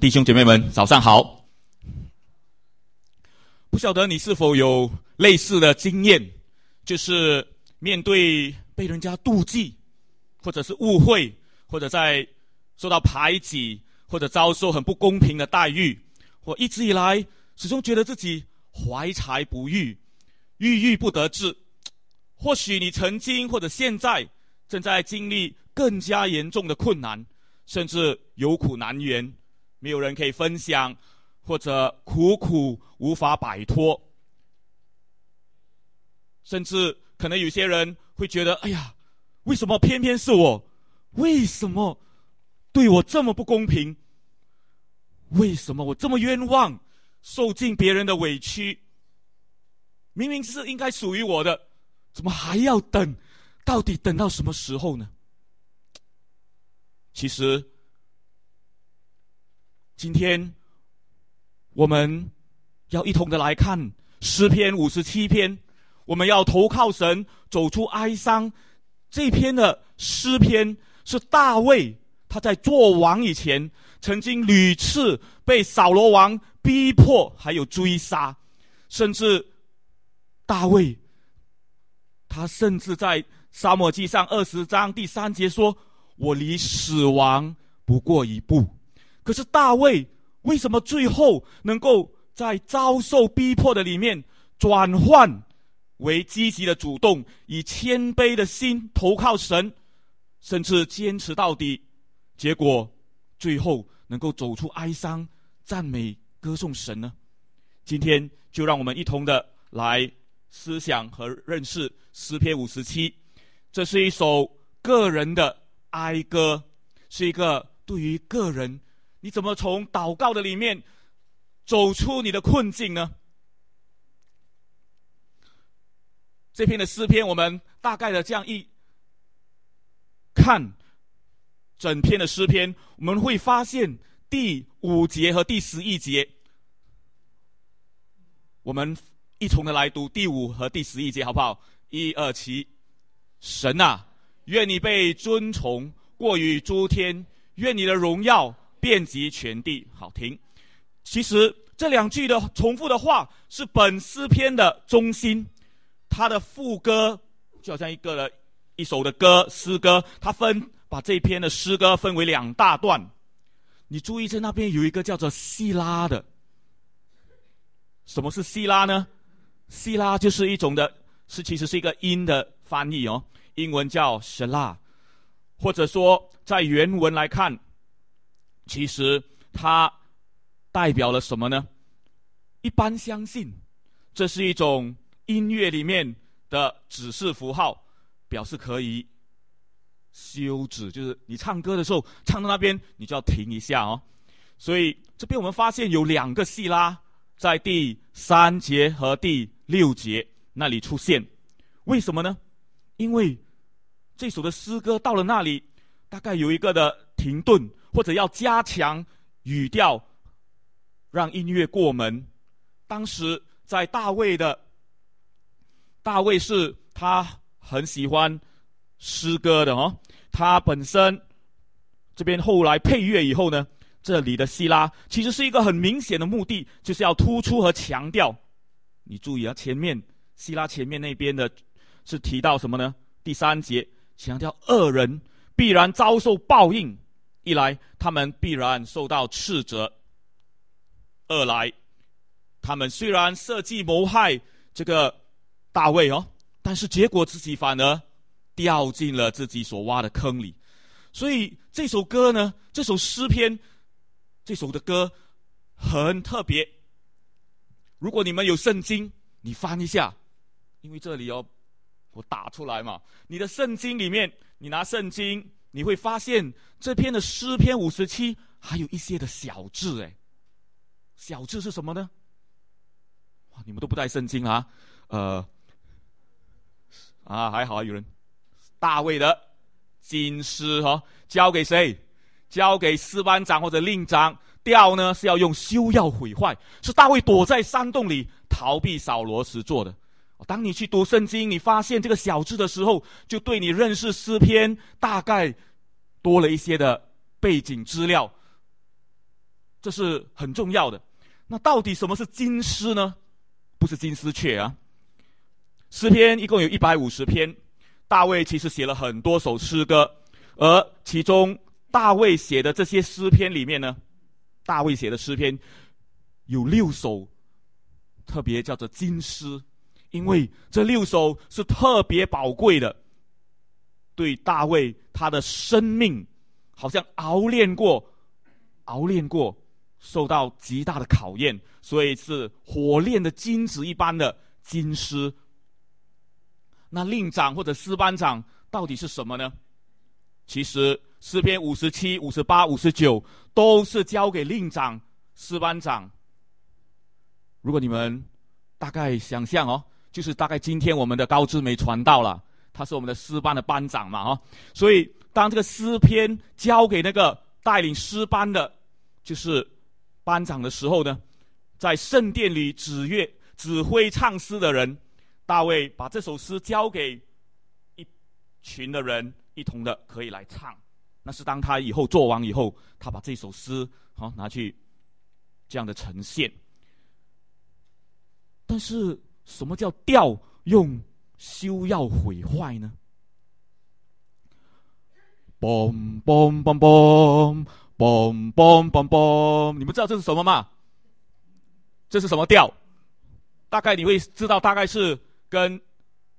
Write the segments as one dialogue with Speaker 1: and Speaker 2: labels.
Speaker 1: 弟兄姐妹们，早上好！不晓得你是否有类似的经验，就是面对被人家妒忌，或者是误会，或者在受到排挤，或者遭受很不公平的待遇，我一直以来始终觉得自己怀才不遇，郁郁不得志。或许你曾经或者现在正在经历更加严重的困难，甚至有苦难言。没有人可以分享，或者苦苦无法摆脱，甚至可能有些人会觉得：“哎呀，为什么偏偏是我？为什么对我这么不公平？为什么我这么冤枉，受尽别人的委屈？明明是应该属于我的，怎么还要等？到底等到什么时候呢？”其实。今天，我们要一同的来看诗篇五十七篇。我们要投靠神，走出哀伤。这篇的诗篇是大卫他在做王以前，曾经屡次被扫罗王逼迫，还有追杀，甚至大卫他甚至在沙漠记上二十章第三节说：“我离死亡不过一步。”可是大卫为什么最后能够在遭受逼迫的里面转换为积极的主动，以谦卑的心投靠神，甚至坚持到底，结果最后能够走出哀伤，赞美歌颂神呢？今天就让我们一同的来思想和认识诗篇五十七，这是一首个人的哀歌，是一个对于个人。你怎么从祷告的里面走出你的困境呢？这篇的诗篇，我们大概的这样一看，整篇的诗篇，我们会发现第五节和第十一节，我们一同的来读第五和第十一节，好不好？一二七，神啊，愿你被尊崇过于诸天，愿你的荣耀。遍及全地，好听。其实这两句的重复的话是本诗篇的中心，它的副歌就好像一个的一首的歌诗歌，它分把这篇的诗歌分为两大段。你注意在那边有一个叫做希拉的，什么是希拉呢？希拉就是一种的，是其实是一个音的翻译哦，英文叫 shala，或者说在原文来看。其实它代表了什么呢？一般相信这是一种音乐里面的指示符号，表示可以休止，就是你唱歌的时候唱到那边，你就要停一下哦。所以这边我们发现有两个细拉在第三节和第六节那里出现，为什么呢？因为这首的诗歌到了那里，大概有一个的停顿。或者要加强语调，让音乐过门。当时在大卫的，大卫是他很喜欢诗歌的哦。他本身这边后来配乐以后呢，这里的希拉其实是一个很明显的目的，就是要突出和强调。你注意啊，前面希拉前面那边的是提到什么呢？第三节强调恶人必然遭受报应。一来，他们必然受到斥责；二来，他们虽然设计谋害这个大卫哦，但是结果自己反而掉进了自己所挖的坑里。所以这首歌呢，这首诗篇，这首的歌很特别。如果你们有圣经，你翻一下，因为这里哦，我打出来嘛。你的圣经里面，你拿圣经。你会发现这篇的诗篇五十七还有一些的小字，哎，小字是什么呢？哇，你们都不带圣经啊？呃，啊，还好啊有人，大卫的金诗哈，交给谁？交给司班长或者令长。调呢是要用修要毁坏，是大卫躲在山洞里逃避扫罗时做的。当你去读圣经，你发现这个小字的时候，就对你认识诗篇大概多了一些的背景资料。这是很重要的。那到底什么是金诗呢？不是金丝雀啊。诗篇一共有一百五十篇，大卫其实写了很多首诗歌，而其中大卫写的这些诗篇里面呢，大卫写的诗篇有六首特别叫做金诗，因为这六首是特别宝贵的，对大卫他的生命好像熬炼过，熬炼过。受到极大的考验，所以是火炼的金子一般的金狮。那令长或者司班长到底是什么呢？其实诗篇五十七、五十八、五十九都是交给令长、司班长。如果你们大概想象哦，就是大概今天我们的高志梅传道了，他是我们的诗班的班长嘛，哦，所以当这个诗篇交给那个带领诗班的，就是。班长的时候呢，在圣殿里指乐、指挥唱诗的人，大卫把这首诗交给一群的人一同的可以来唱。那是当他以后做完以后，他把这首诗好拿去这样的呈现。但是什么叫调用修要毁坏呢？嘣嘣嘣嘣。嘣嘣嘣嘣！你们知道这是什么吗？这是什么调？大概你会知道，大概是跟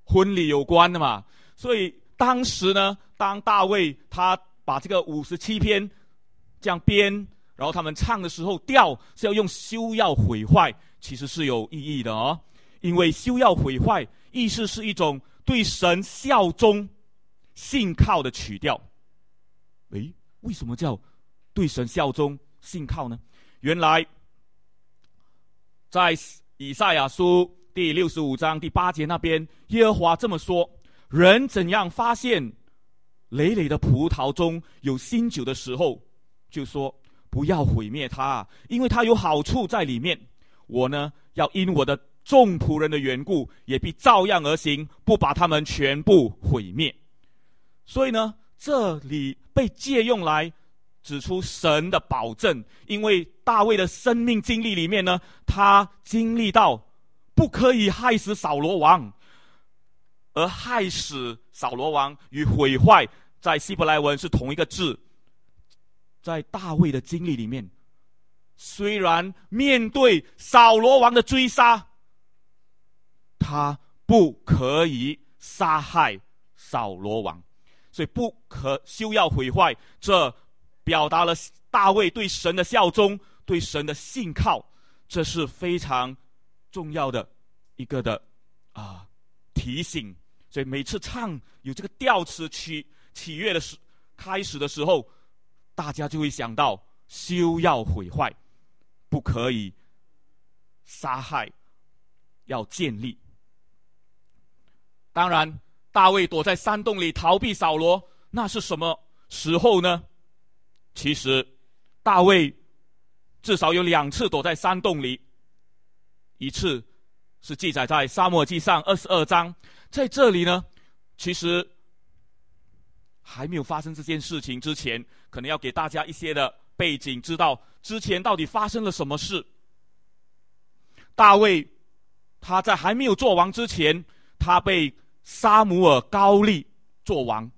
Speaker 1: 婚礼有关的嘛。所以当时呢，当大卫他把这个五十七篇这样编，然后他们唱的时候，调是要用修要毁坏，其实是有意义的哦。因为修要毁坏，意思是一种对神效忠、信靠的曲调。诶，为什么叫？对神效忠、信靠呢？原来在以赛亚书第六十五章第八节那边，耶和华这么说：人怎样发现累累的葡萄中有新酒的时候，就说不要毁灭它，因为它有好处在里面。我呢，要因我的众仆人的缘故，也必照样而行，不把他们全部毁灭。所以呢，这里被借用来。指出神的保证，因为大卫的生命经历里面呢，他经历到不可以害死扫罗王，而害死扫罗王与毁坏在希伯来文是同一个字。在大卫的经历里面，虽然面对扫罗王的追杀，他不可以杀害扫罗王，所以不可休要毁坏这。表达了大卫对神的效忠，对神的信靠，这是非常重要的一个的啊提醒。所以每次唱有这个调词起起乐的时开始的时候，大家就会想到修要毁坏，不可以杀害，要建立。当然，大卫躲在山洞里逃避扫罗，那是什么时候呢？其实，大卫至少有两次躲在山洞里。一次是记载在《沙漠记上》二十二章，在这里呢，其实还没有发生这件事情之前，可能要给大家一些的背景，知道之前到底发生了什么事。大卫他在还没有做王之前，他被沙姆尔高利做王，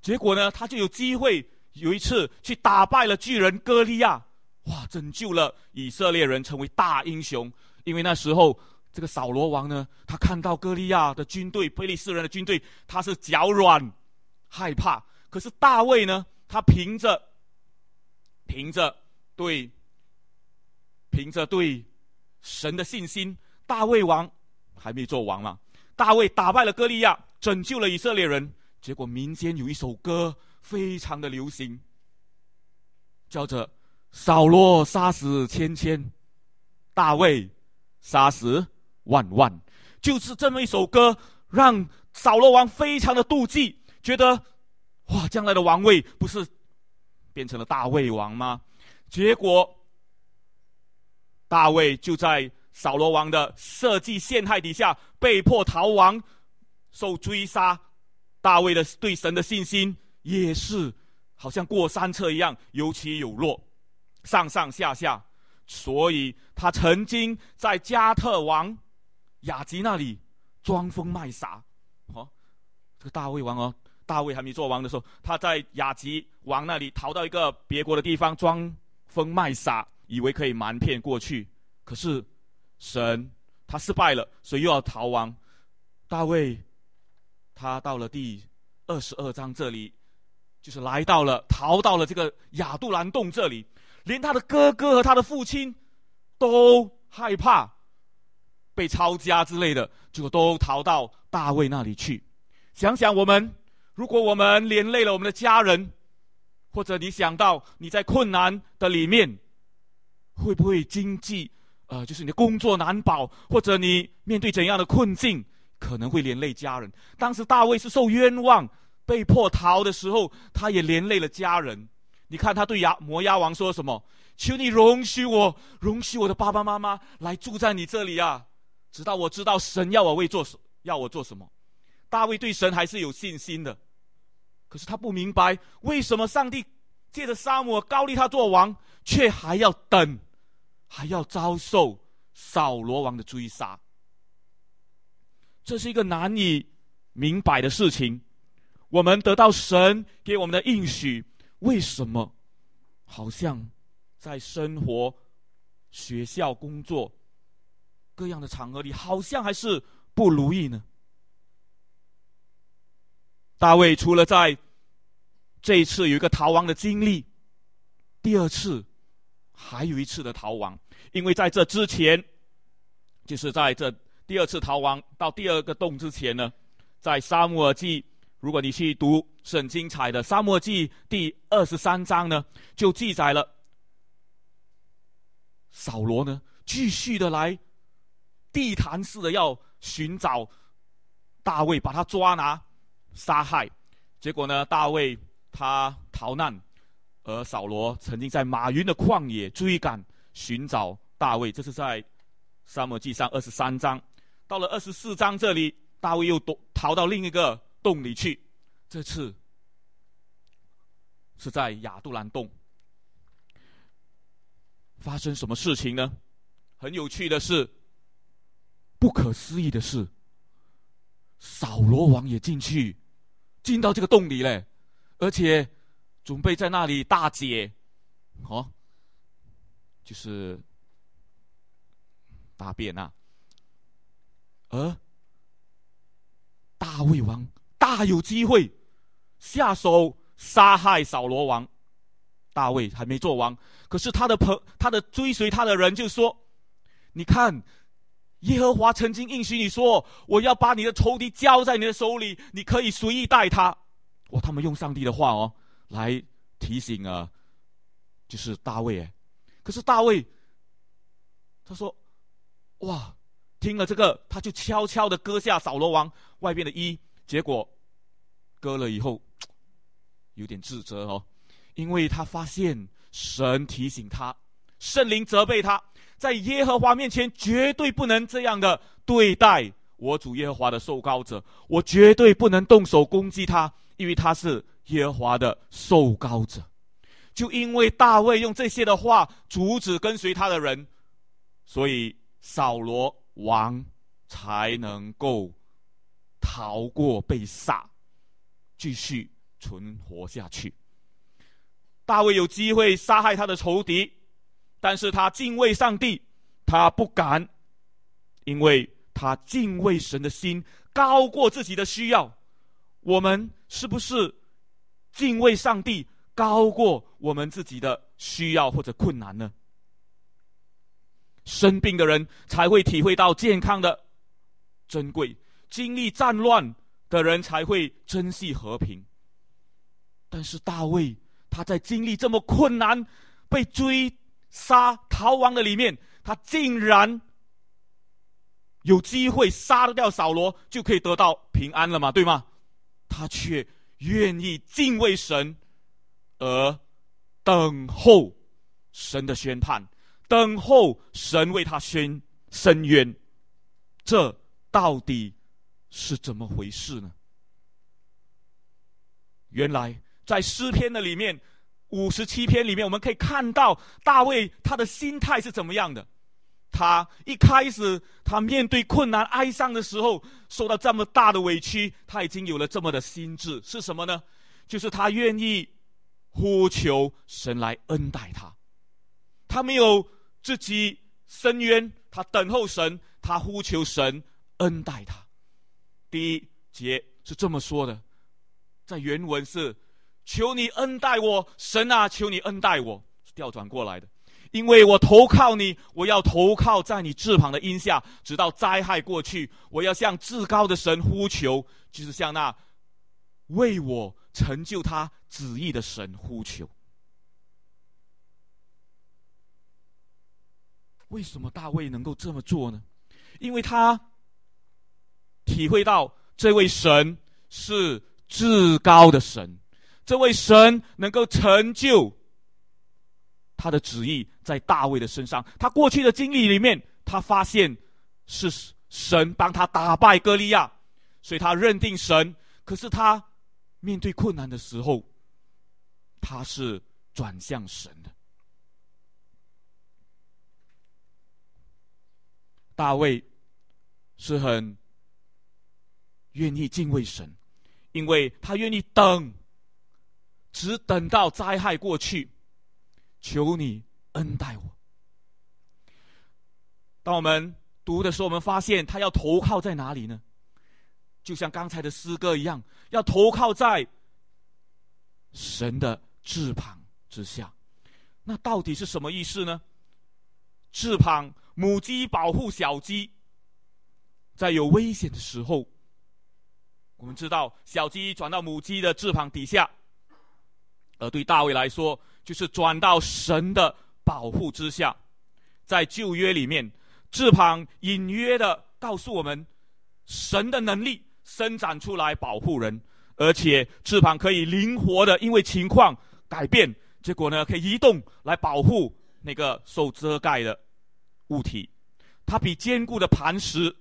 Speaker 1: 结果呢，他就有机会。有一次去打败了巨人歌利亚，哇，拯救了以色列人，成为大英雄。因为那时候这个扫罗王呢，他看到歌利亚的军队、菲利斯人的军队，他是脚软，害怕。可是大卫呢，他凭着凭着对凭着对神的信心，大卫王还没做王嘛，大卫打败了歌利亚，拯救了以色列人。结果民间有一首歌。非常的流行，叫做“扫罗杀死千千，大卫杀死万万”，就是这么一首歌，让扫罗王非常的妒忌，觉得哇，将来的王位不是变成了大卫王吗？结果大卫就在扫罗王的设计陷害底下，被迫逃亡，受追杀。大卫的对神的信心。也是，好像过山车一样，有起有落，上上下下。所以他曾经在加特王雅吉那里装疯卖傻。哦，这个大卫王哦，大卫还没做王的时候，他在雅吉王那里逃到一个别国的地方装疯卖傻，以为可以瞒骗过去。可是神他失败了，所以又要逃亡。大卫他到了第二十二章这里，就是来到了逃到了这个亚杜兰洞这里。连他的哥哥和他的父亲都害怕被抄家之类的，就都逃到大卫那里去。想想我们，如果我们连累了我们的家人，或者你想到你在困难的里面，会不会经济呃，就是你的工作难保，或者你面对怎样的困境，可能会连累家人？当时大卫是受冤枉，被迫逃的时候，他也连累了家人。你看他对亚摩押王说什么？求你容许我，容许我的爸爸妈妈来住在你这里啊！直到我知道神要我为做什，要我做什么。大卫对神还是有信心的，可是他不明白为什么上帝借着沙漠高立他做王，却还要等，还要遭受扫罗王的追杀。这是一个难以明白的事情。我们得到神给我们的应许。为什么好像在生活、学校、工作各样的场合里，好像还是不如意呢？大卫除了在这一次有一个逃亡的经历，第二次还有一次的逃亡，因为在这之前，就是在这第二次逃亡到第二个洞之前呢，在沙漠记。如果你去读是很精彩的《沙漠记》第二十三章呢，就记载了扫罗呢继续的来地毯式的要寻找大卫，把他抓拿杀害。结果呢，大卫他逃难，而扫罗曾经在马云的旷野追赶寻找大卫。这是在《沙漠记》上二十三章。到了二十四章这里，大卫又躲逃到另一个。洞里去，这次是在亚杜兰洞。发生什么事情呢？很有趣的是，不可思议的是，扫罗王也进去，进到这个洞里嘞，而且准备在那里大解，哦，就是大便啊，而大卫王。大有机会下手杀害扫罗王，大卫还没做王，可是他的朋他的追随他的人就说：“你看，耶和华曾经应许你说，我要把你的仇敌交在你的手里，你可以随意待他。”哇，他们用上帝的话哦来提醒啊，就是大卫，可是大卫他说：“哇，听了这个，他就悄悄的割下扫罗王外边的衣。”结果割了以后，有点自责哦，因为他发现神提醒他，圣灵责备他，在耶和华面前绝对不能这样的对待我主耶和华的受膏者，我绝对不能动手攻击他，因为他是耶和华的受膏者。就因为大卫用这些的话阻止跟随他的人，所以扫罗王才能够。逃过被杀，继续存活下去。大卫有机会杀害他的仇敌，但是他敬畏上帝，他不敢，因为他敬畏神的心高过自己的需要。我们是不是敬畏上帝高过我们自己的需要或者困难呢？生病的人才会体会到健康的珍贵。经历战乱的人才会珍惜和平。但是大卫他在经历这么困难、被追杀、逃亡的里面，他竟然有机会杀掉扫罗，就可以得到平安了吗？对吗？他却愿意敬畏神，而等候神的宣判，等候神为他宣伸冤。这到底？是怎么回事呢？原来在诗篇的里面，五十七篇里面，我们可以看到大卫他的心态是怎么样的。他一开始，他面对困难、哀伤的时候，受到这么大的委屈，他已经有了这么的心智，是什么呢？就是他愿意呼求神来恩待他。他没有自己伸冤，他等候神，他呼求神恩待他。第一节是这么说的，在原文是。求你恩待我，神啊！求你恩待我，是调转过来的，因为我投靠你，我要投靠在你翅膀的荫下，直到灾害过去。我要向至高的神呼求，就是向那为我成就他旨意的神呼求。为什么大卫能够这么做呢？因为他体会到这位神是至高的神。这位神能够成就他的旨意在大卫的身上。他过去的经历里面，他发现是神帮他打败歌利亚，所以他认定神。可是他面对困难的时候，他是转向神的。大卫是很愿意敬畏神，因为他愿意等。只等到灾害过去，求你恩待我。当我们读的时候，我们发现他要投靠在哪里呢？就像刚才的诗歌一样，要投靠在神的翅膀之下。那到底是什么意思呢？翅膀，母鸡保护小鸡，在有危险的时候，我们知道小鸡转到母鸡的翅膀底下。而对大卫来说，就是转到神的保护之下。在旧约里面，翅膀隐约的告诉我们，神的能力伸展出来保护人，而且翅膀可以灵活的，因为情况改变，结果呢可以移动来保护那个受遮盖的物体。它比坚固的磐石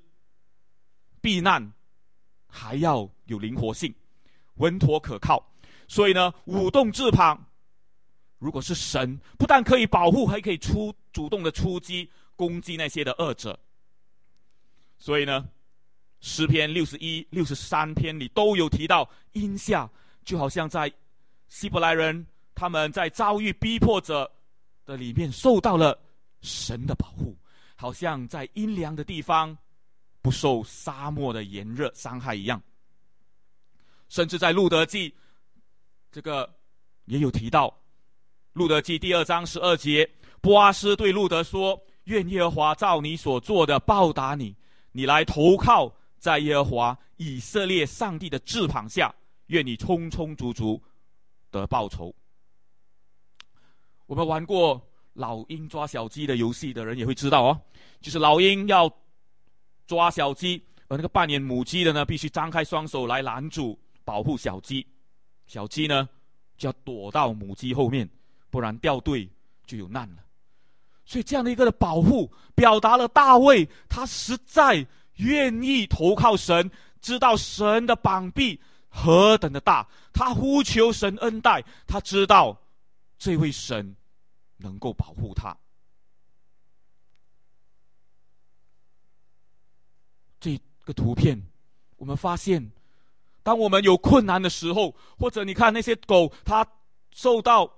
Speaker 1: 避难还要有灵活性，稳妥可靠。所以呢，舞动翅膀，如果是神，不但可以保护，还可以出主动的出击攻击那些的恶者。所以呢，诗篇六十一、六十三篇里都有提到阴下，就好像在希伯来人他们在遭遇逼迫者的里面受到了神的保护，好像在阴凉的地方不受沙漠的炎热伤害一样。甚至在路德记。这个也有提到，《路德记》第二章十二节，波阿斯对路德说：“愿耶和华照你所做的报答你，你来投靠在耶和华以色列上帝的翅膀下，愿你充充足足得报酬。”我们玩过老鹰抓小鸡的游戏的人也会知道哦，就是老鹰要抓小鸡，而那个扮演母鸡的呢，必须张开双手来拦住、保护小鸡。小鸡呢，就要躲到母鸡后面，不然掉队就有难了。所以这样的一个的保护，表达了大卫他实在愿意投靠神，知道神的膀臂何等的大，他呼求神恩待，他知道这位神能够保护他。这个图片，我们发现。当我们有困难的时候，或者你看那些狗，它受到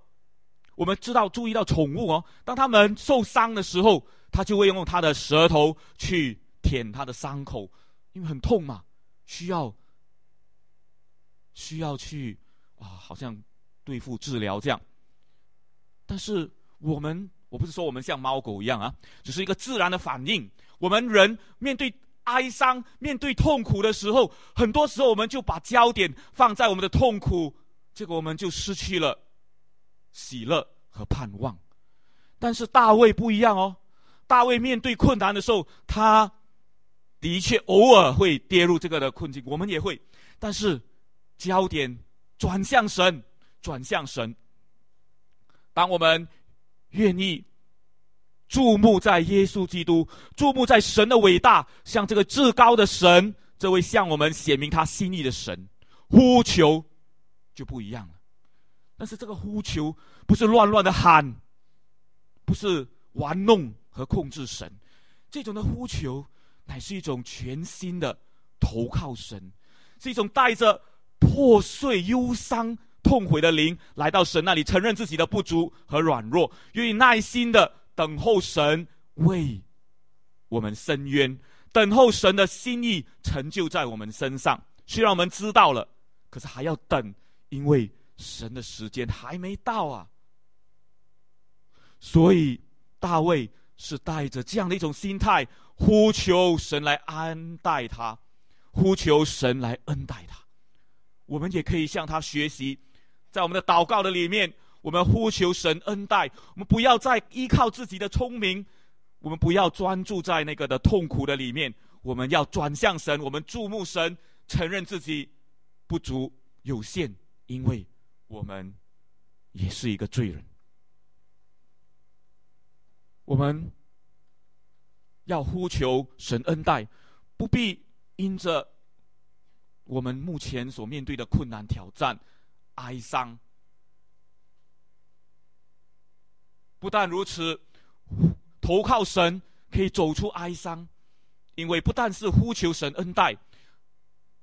Speaker 1: 我们知道注意到宠物哦，当它们受伤的时候，它就会用它的舌头去舔它的伤口，因为很痛嘛，需要需要去啊，好像对付治疗这样。但是我们，我不是说我们像猫狗一样啊，只是一个自然的反应。我们人面对。哀伤、面对痛苦的时候，很多时候我们就把焦点放在我们的痛苦，结果我们就失去了喜乐和盼望。但是大卫不一样哦，大卫面对困难的时候，他的确偶尔会跌入这个的困境，我们也会。但是焦点转向神，转向神。当我们愿意。注目在耶稣基督，注目在神的伟大，向这个至高的神，这位向我们显明他心意的神呼求，就不一样了。但是这个呼求不是乱乱的喊，不是玩弄和控制神，这种的呼求乃是一种全新的投靠神，是一种带着破碎、忧伤、痛悔的灵来到神那里，承认自己的不足和软弱，愿意耐心的等候神为我们伸冤，等候神的心意成就在我们身上。虽然我们知道了，可是还要等，因为。神的时间还没到啊，所以大卫是带着这样的一种心态，呼求神来安待他，呼求神来恩待他。我们也可以向他学习，在我们的祷告的里面，我们呼求神恩待，我们不要再依靠自己的聪明，我们不要专注在那个的痛苦的里面，我们要转向神，我们注目神，承认自己不足有限，因为。我们也是一个罪人，我们要呼求神恩待，不必因着我们目前所面对的困难挑战哀伤。不但如此，投靠神可以走出哀伤，因为不但是呼求神恩待，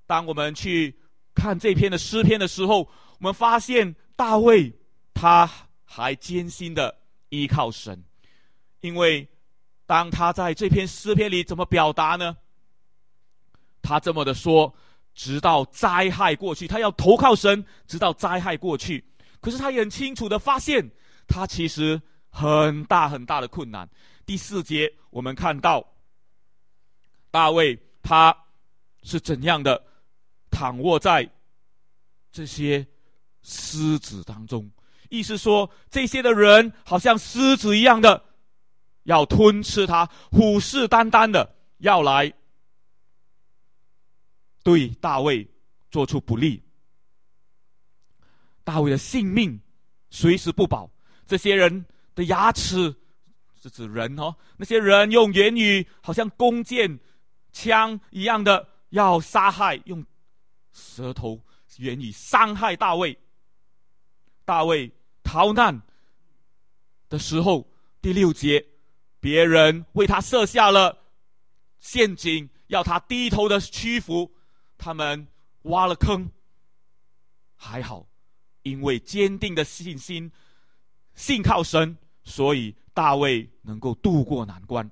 Speaker 1: 当我们去看这篇的诗篇的时候。我们发现大卫他还艰辛的依靠神，因为当他在这篇诗篇里怎么表达呢？他这么的说：直到灾害过去，他要投靠神，直到灾害过去。可是他也很清楚的发现，他其实很大很大的困难。第四节我们看到大卫他是怎样的躺卧在这些。狮子当中，意思说这些的人好像狮子一样的，要吞吃他，虎视眈眈的要来对大卫做出不利。大卫的性命随时不保，这些人的牙齿是指人哦，那些人用言语好像弓箭、枪一样的要杀害，用舌头言语伤害大卫。大卫逃难的时候，第六节，别人为他设下了陷阱，要他低头的屈服。他们挖了坑，还好，因为坚定的信心，信靠神，所以大卫能够渡过难关。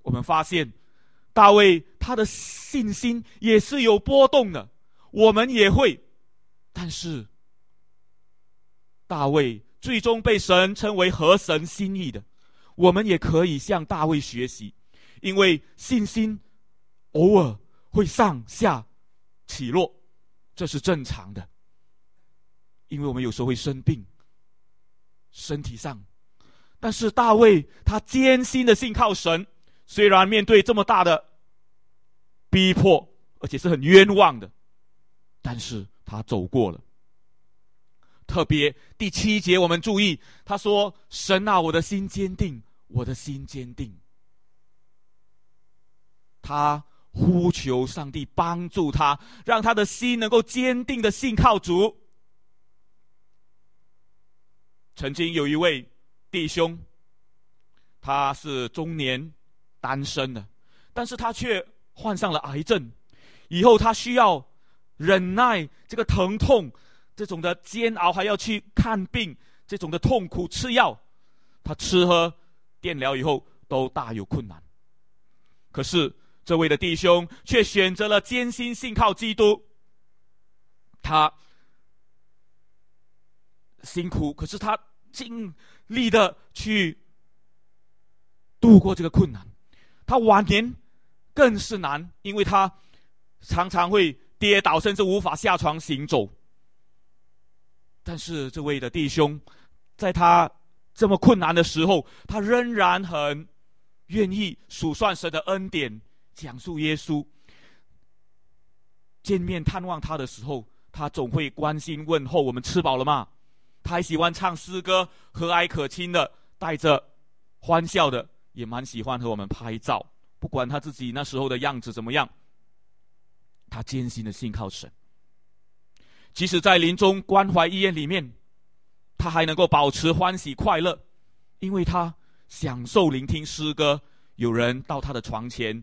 Speaker 1: 我们发现，大卫他的信心也是有波动的，我们也会，但是。大卫最终被神称为合神心意的，我们也可以向大卫学习，因为信心偶尔会上下起落，这是正常的。因为我们有时候会生病，身体上，但是大卫他艰辛的信靠神，虽然面对这么大的逼迫，而且是很冤枉的，但是他走过了。特别第七节，我们注意，他说：“神啊，我的心坚定，我的心坚定。”他呼求上帝帮助他，让他的心能够坚定的信靠主。曾经有一位弟兄，他是中年单身的，但是他却患上了癌症，以后他需要忍耐这个疼痛。这种的煎熬，还要去看病，这种的痛苦，吃药，他吃喝电疗以后都大有困难。可是这位的弟兄却选择了艰辛信靠基督，他辛苦，可是他尽力的去度过这个困难。他晚年更是难，因为他常常会跌倒，甚至无法下床行走。但是这位的弟兄，在他这么困难的时候，他仍然很愿意数算神的恩典，讲述耶稣。见面探望他的时候，他总会关心问候我们吃饱了吗？他还喜欢唱诗歌，和蔼可亲的，带着欢笑的，也蛮喜欢和我们拍照。不管他自己那时候的样子怎么样，他艰辛的信靠神。即使在临终关怀医院里面，他还能够保持欢喜快乐，因为他享受聆听诗歌，有人到他的床前，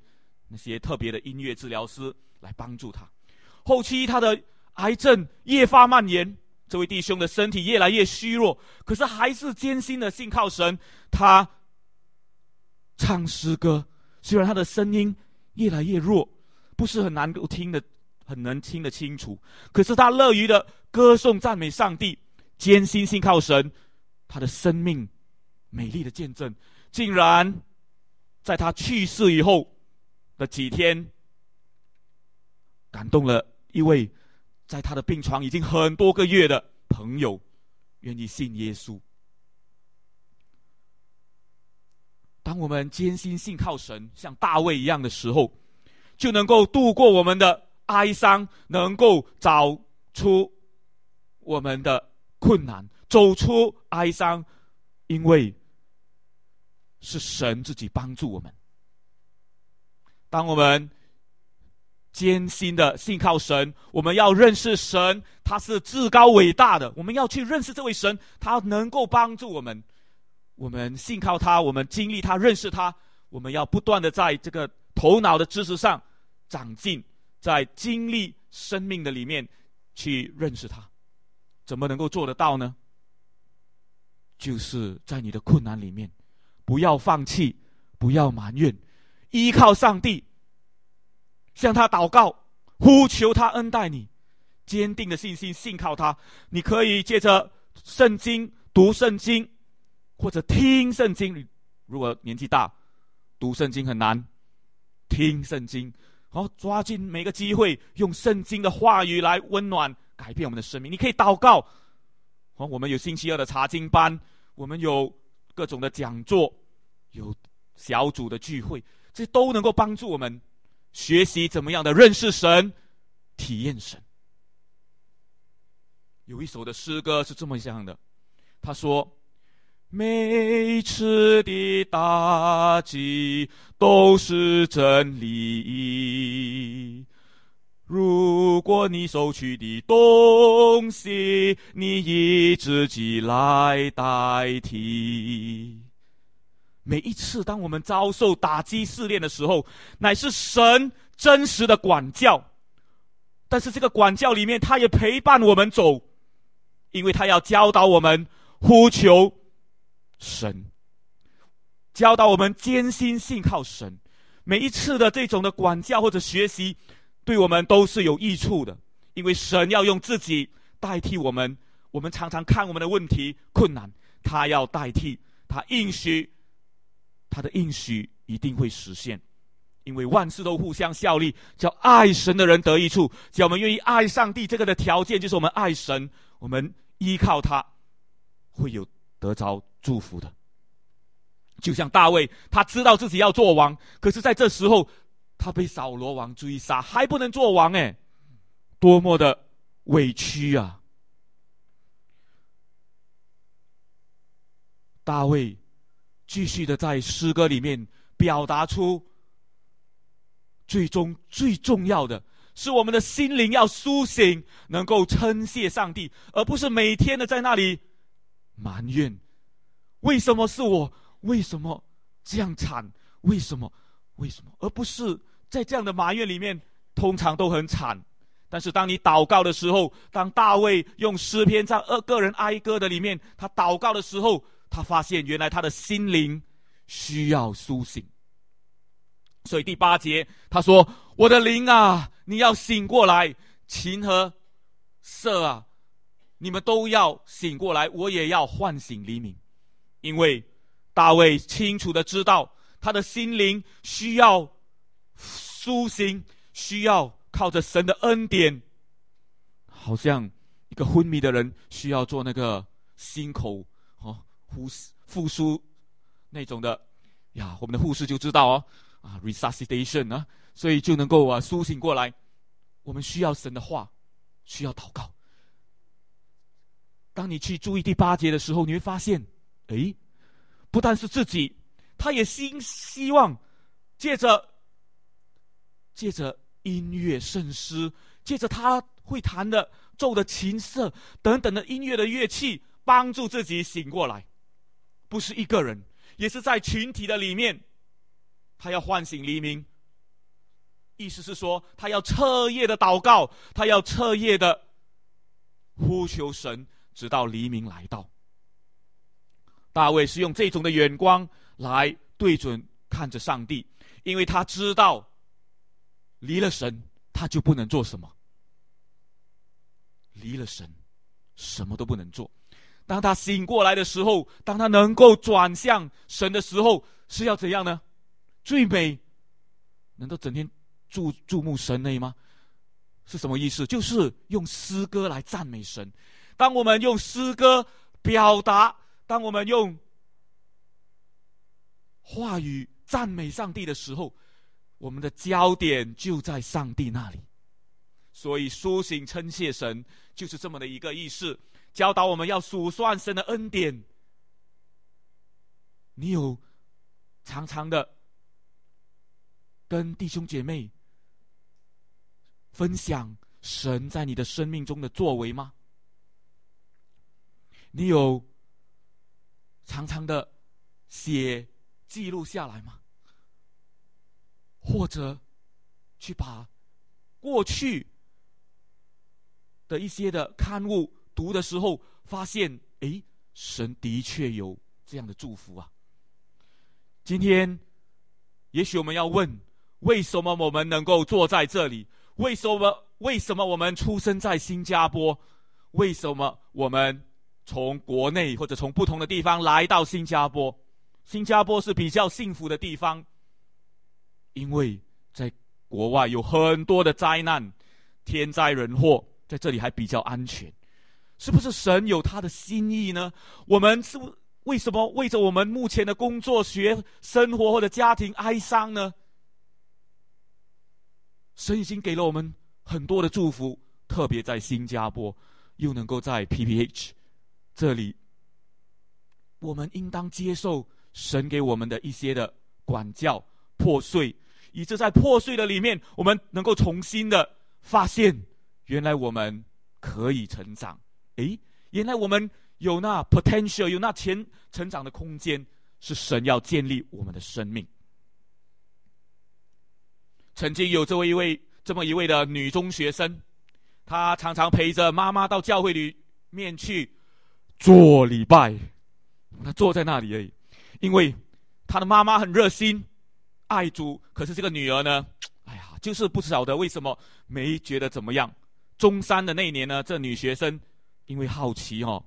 Speaker 1: 那些特别的音乐治疗师来帮助他。后期他的癌症越发蔓延，这位弟兄的身体越来越虚弱，可是还是艰辛的信靠神。他唱诗歌，虽然他的声音越来越弱，不是很难够听的。很能听得清楚，可是他乐于的歌颂赞美上帝，艰辛信靠神，他的生命美丽的见证，竟然在他去世以后的几天，感动了一位在他的病床已经很多个月的朋友，愿意信耶稣。当我们艰辛信靠神，像大卫一样的时候，就能够度过我们的。哀伤能够找出我们的困难，走出哀伤，因为是神自己帮助我们。当我们艰辛的信靠神，我们要认识神，他是至高伟大的。我们要去认识这位神，他能够帮助我们。我们信靠他，我们经历他，认识他。我们要不断的在这个头脑的知识上长进。在经历生命的里面去认识他，怎么能够做得到呢？就是在你的困难里面，不要放弃，不要埋怨，依靠上帝，向他祷告，呼求他恩待你，坚定的信心信靠他。你可以借着圣经读圣经，或者听圣经。如果年纪大，读圣经很难，听圣经。好，抓紧每个机会，用圣经的话语来温暖、改变我们的生命。你可以祷告。好，我们有星期二的查经班，我们有各种的讲座，有小组的聚会，这都能够帮助我们学习怎么样的认识神、体验神。有一首的诗歌是这么样的，他说。每次的打击都是真理。如果你收取的东西，你以自己来代替。每一次，当我们遭受打击试炼的时候，乃是神真实的管教。但是，这个管教里面，他也陪伴我们走，因为他要教导我们呼求。神教导我们艰辛信靠神，每一次的这种的管教或者学习，对我们都是有益处的。因为神要用自己代替我们，我们常常看我们的问题困难，他要代替，他应许，他的应许一定会实现。因为万事都互相效力，叫爱神的人得益处。只要我们愿意爱上帝，这个的条件就是我们爱神，我们依靠他，会有得着。祝福的，就像大卫，他知道自己要做王，可是在这时候，他被扫罗王追杀，还不能做王，哎，多么的委屈啊！大卫继续的在诗歌里面表达出，最终最重要的是我们的心灵要苏醒，能够称谢上帝，而不是每天的在那里埋怨。为什么是我？为什么这样惨？为什么？为什么？而不是在这样的埋怨里面，通常都很惨。但是当你祷告的时候，当大卫用诗篇在二个人哀歌的里面，他祷告的时候，他发现原来他的心灵需要苏醒。所以第八节他说：“我的灵啊，你要醒过来；情和色啊，你们都要醒过来，我也要唤醒黎明。”因为大卫清楚的知道，他的心灵需要苏醒，需要靠着神的恩典，好像一个昏迷的人需要做那个心口呼复苏那种的呀，我们的护士就知道哦啊，resuscitation 啊，所以就能够啊苏醒过来。我们需要神的话，需要祷告。当你去注意第八节的时候，你会发现。哎，不但是自己，他也希希望借着借着音乐圣诗，借着他会弹的奏的琴瑟等等的音乐的乐器，帮助自己醒过来。不是一个人，也是在群体的里面，他要唤醒黎明。意思是说，他要彻夜的祷告，他要彻夜的呼求神，直到黎明来到。大卫是用这种的眼光来对准看着上帝，因为他知道离了神，他就不能做什么。离了神，什么都不能做。当他醒过来的时候，当他能够转向神的时候，是要怎样呢？最美，难道整天注注目神内吗？是什么意思？就是用诗歌来赞美神。当我们用诗歌表达，当我们用话语赞美上帝的时候，我们的焦点就在上帝那里。所以苏醒称谢神，就是这么的一个意思。教导我们要数算神的恩典。你有常常的跟弟兄姐妹分享神在你的生命中的作为吗？你有常常的写记录下来吗？或者去把过去的一些的刊物？读的时候发现，哎，神的确有这样的祝福啊。今天，也许我们要问：为什么我们能够坐在这里？为什么？为什么我们出生在新加坡？为什么我们从国内或者从不同的地方来到新加坡？新加坡是比较幸福的地方，因为在国外有很多的灾难、天灾人祸，在这里还比较安全。是不是神有他的心意呢？我们是不为什么为着我们目前的工作、学、生活或者家庭哀伤呢？神已经给了我们很多的祝福，特别在新加坡，又能够在 PPH 这里，我们应当接受神给我们的一些的管教、破碎，以致在破碎的里面，我们能够重新的发现，原来我们可以成长。诶，原来我们有那 potential，有那前成长的空间，是神要建立我们的生命。曾经有这么一位这么一位的女中学生，她常常陪着妈妈到教会里面去做礼拜，她坐在那里而已，因为她的妈妈很热心爱主，可是这个女儿呢，哎呀，就是不晓得为什么没觉得怎么样。中三的那一年呢，这女学生。因为好奇哦，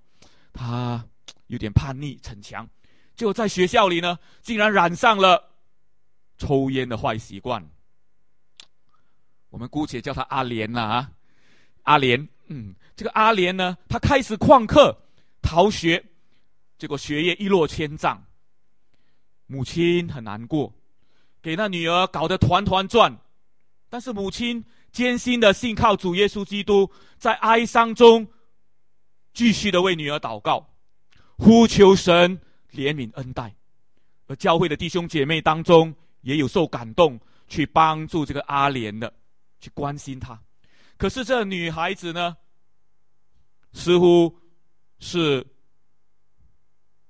Speaker 1: 他有点叛逆逞强，就在学校里呢，竟然染上了抽烟的坏习惯。我们姑且叫他阿莲了啊，阿莲，嗯，这个阿莲呢，他开始旷课、逃学，结果学业一落千丈，母亲很难过，给那女儿搞得团团转，但是母亲艰辛的信靠主耶稣基督，在哀伤中。继续的为女儿祷告，呼求神怜悯恩待，而教会的弟兄姐妹当中也有受感动，去帮助这个阿莲的，去关心她。可是这女孩子呢，似乎是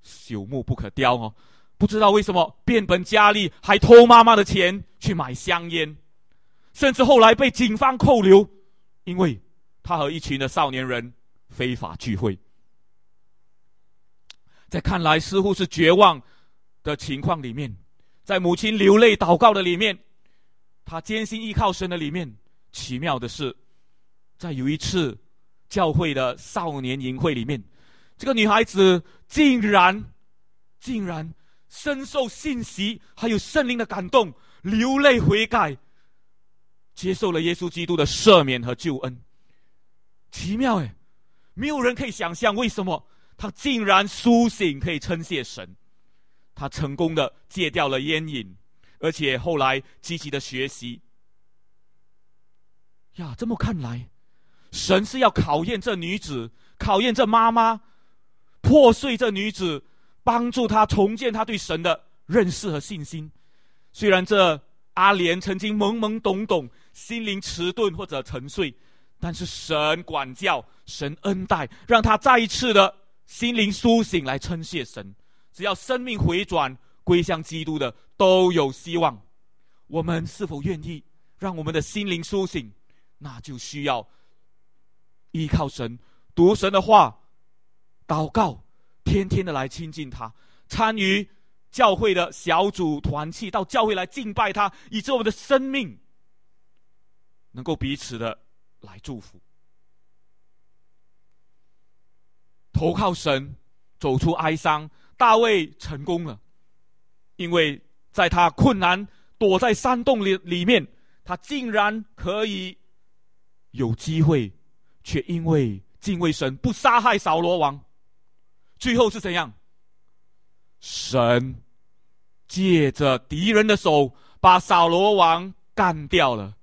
Speaker 1: 朽木不可雕哦，不知道为什么变本加厉，还偷妈妈的钱去买香烟，甚至后来被警方扣留，因为他和一群的少年人。非法聚会，在看来似乎是绝望的情况里面，在母亲流泪祷告的里面，他艰辛依靠神的里面，奇妙的是，在有一次教会的少年营会里面，这个女孩子竟然竟然深受信息还有圣灵的感动，流泪悔改，接受了耶稣基督的赦免和救恩，奇妙哎！没有人可以想象，为什么他竟然苏醒，可以称谢神。他成功的戒掉了烟瘾，而且后来积极的学习。呀，这么看来，神是要考验这女子，考验这妈妈，破碎这女子，帮助她重建她对神的认识和信心。虽然这阿莲曾经懵懵懂懂，心灵迟钝或者沉睡。但是神管教，神恩待，让他再一次的心灵苏醒，来称谢神。只要生命回转归向基督的，都有希望。我们是否愿意让我们的心灵苏醒？那就需要依靠神，读神的话，祷告，天天的来亲近他，参与教会的小组团契，到教会来敬拜他，以致我们的生命能够彼此的来祝福。投靠神，走出哀伤。大卫成功了，因为在他困难躲在山洞里里面，他竟然可以有机会，却因为敬畏神不杀害扫罗王，最后是怎样？神借着敌人的手把扫罗王干掉了，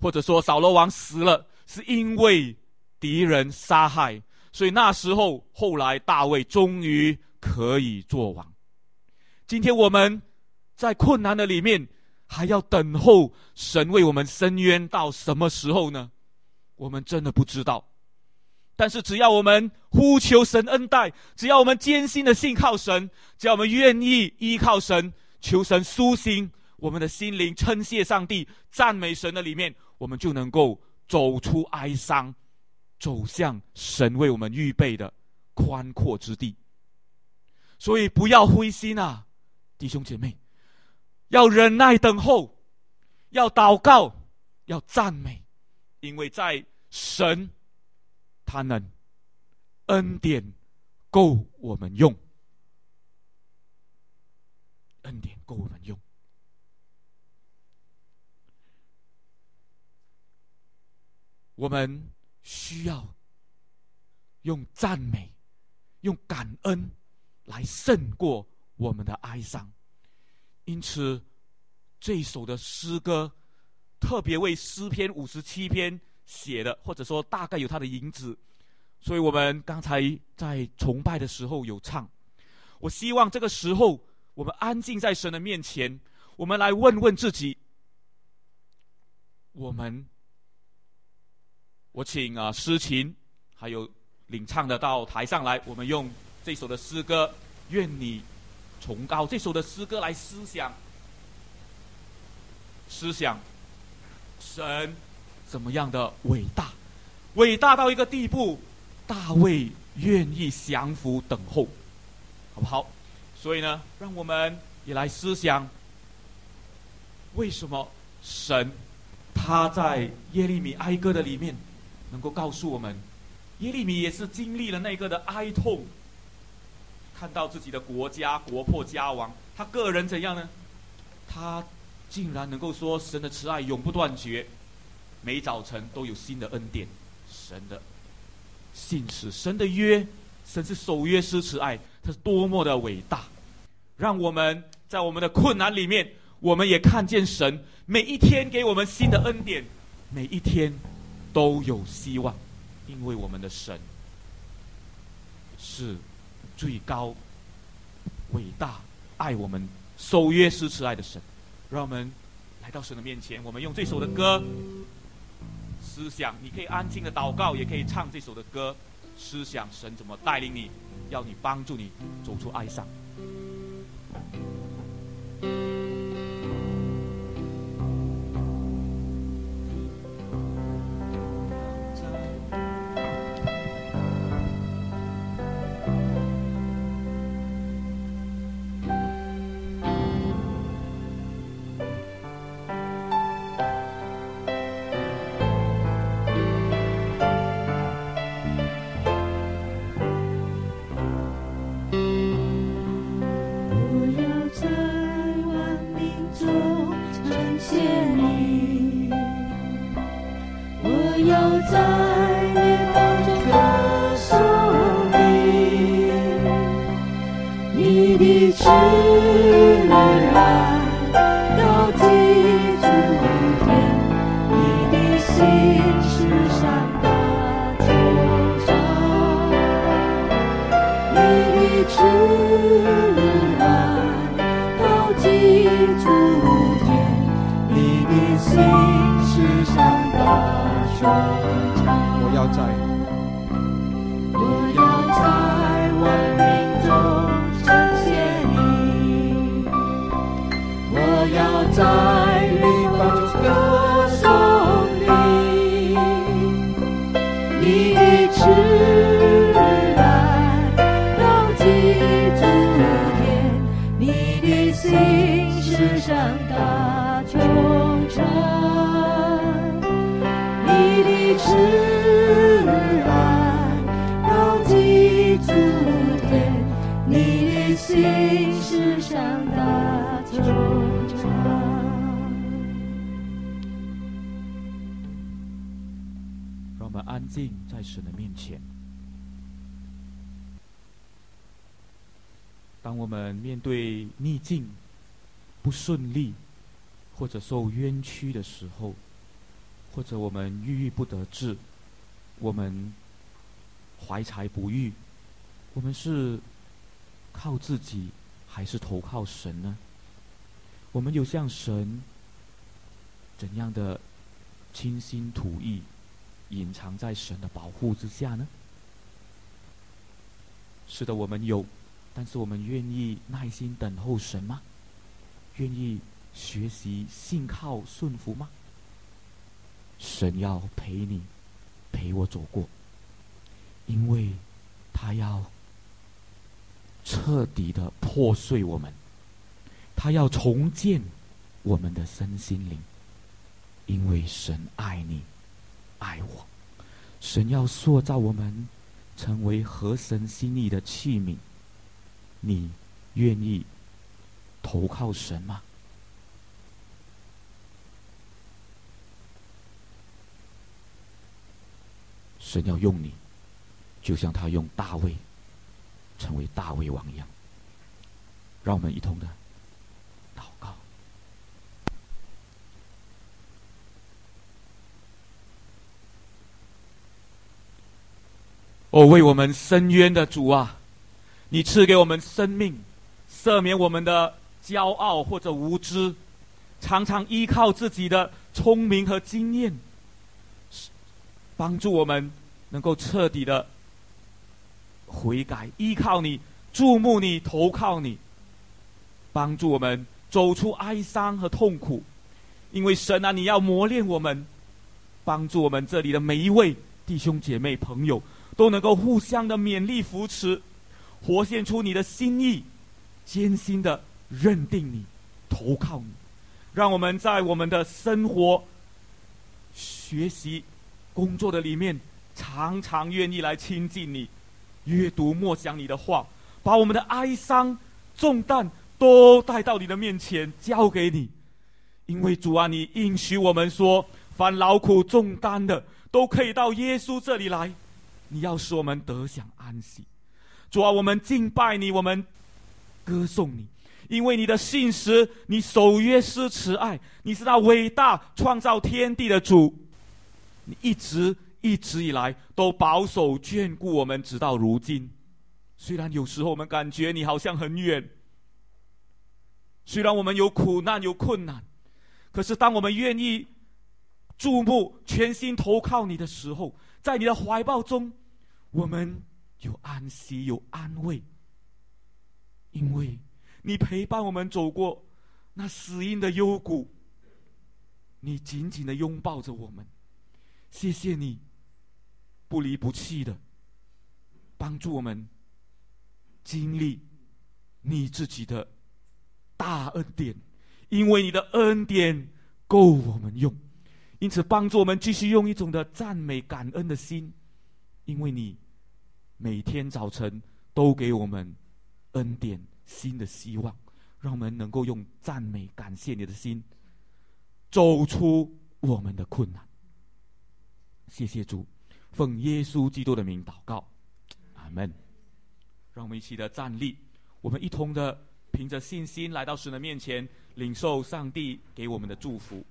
Speaker 1: 或者说扫罗王死了，是因为敌人杀害，所以那时候后来大卫终于。可以做王。今天我们在困难的里面，还要等候神为我们伸冤到什么时候呢？我们真的不知道。但是只要我们呼求神恩待，只要我们艰辛的信靠神，只要我们愿意依靠神，求神苏醒我们的心灵，称谢上帝，赞美神的里面，我们就能够走出哀伤，走向神为我们预备的宽阔之地。所以不要灰心啊，弟兄姐妹，要忍耐等候，要祷告，要赞美，因为在神，他能恩典够我们用，恩典够我们用。我们需要用赞美，用感恩。来胜过我们的哀伤，因此这一首的诗歌特别为诗篇五十七篇写的，或者说大概有它的影子，所以我们刚才在崇拜的时候有唱。我希望这个时候我们安静在神的面前，我们来问问自己：我们，我请啊诗琴还有领唱的到台上来，我们用。这首的诗歌，愿你崇高。这首的诗歌来思想，思想神怎么样的伟大，伟大到一个地步，大卫愿意降服等候，好不好？所以呢，让我们也来思想，为什么神他在耶利米哀歌的里面能够告诉我们，耶利米也是经历了那个的哀痛。看到自己的国家国破家亡，他个人怎样呢？他竟然能够说神的慈爱永不断绝，每早晨都有新的恩典。神的信使，神的约，神是守约施慈爱，他是多么的伟大！让我们在我们的困难里面，我们也看见神每一天给我们新的恩典，每一天都有希望，因为我们的神是。最高、伟大、爱我们、守约施慈爱的神，让我们来到神的面前。我们用这首的歌，思想，你可以安静的祷告，也可以唱这首的歌，思想神怎么带领你，要你帮助你走出哀伤。
Speaker 2: 我要
Speaker 1: 在，神的面前。当我们面对逆境、不顺利，或者受冤屈的时候，或者我们郁郁不得志，我们怀才不遇，我们是靠自己还是投靠神呢？我们有向神怎样的倾心吐意？隐藏在神的保护之下呢？是的，我们有，但是我们愿意耐心等候神吗？愿意学习信靠顺服吗？神要陪你，陪我走过，因为他要彻底的破碎我们，他要重建我们的身心灵，因为神爱你。爱我，神要塑造我们成为合神心意的器皿。你愿意投靠神吗？神要用你，就像他用大卫成为大卫王一样。让我们一同的祷告。哦，为我们伸冤的主啊，你赐给我们生命，赦免我们的骄傲或者无知，常常依靠自己的聪明和经验，帮助我们能够彻底的悔改，依靠你，注目你，投靠你，帮助我们走出哀伤和痛苦，因为神啊，你要磨练我们，帮助我们这里的每一位弟兄姐妹朋友。都能够互相的勉励扶持，活现出你的心意，艰辛的认定你，投靠你，让我们在我们的生活、学习、工作的里面，常常愿意来亲近你，阅读默想你的话，把我们的哀伤重担都带到你的面前，交给你，因为主啊，你应许我们说，凡劳苦重担的，都可以到耶稣这里来。你要使我们得享安息，主啊，我们敬拜你，我们歌颂你，因为你的信实，你守约施慈爱，你是那伟大创造天地的主，你一直一直以来都保守眷顾我们，直到如今。虽然有时候我们感觉你好像很远，虽然我们有苦难有困难，可是当我们愿意注目、全心投靠你的时候，在你的怀抱中，我们有安息，有安慰，因为你陪伴我们走过那死荫的幽谷，你紧紧的拥抱着我们。谢谢你不离不弃的帮助我们经历你自己的大恩典，因为你的恩典够我们用。因此，帮助我们继续用一种的赞美、感恩的心，因为你每天早晨都给我们恩典、新的希望，让我们能够用赞美、感谢你的心走出我们的困难。谢谢主，奉耶稣基督的名祷告，阿门。让我们一起的站立，我们一同的凭着信心来到神的面前，领受上帝给我们的祝福。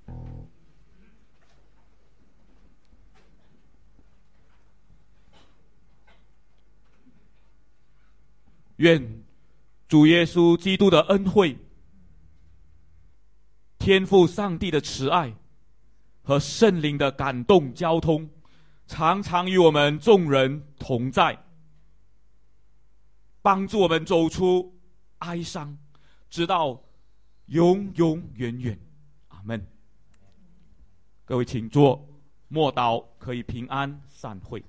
Speaker 1: 愿主耶稣基督的恩惠、天赋上帝的慈爱、和圣灵的感动交通，常常与我们众人同在，帮助我们走出哀伤，直到永永远远。阿门。各位请坐，莫祷可以平安散会。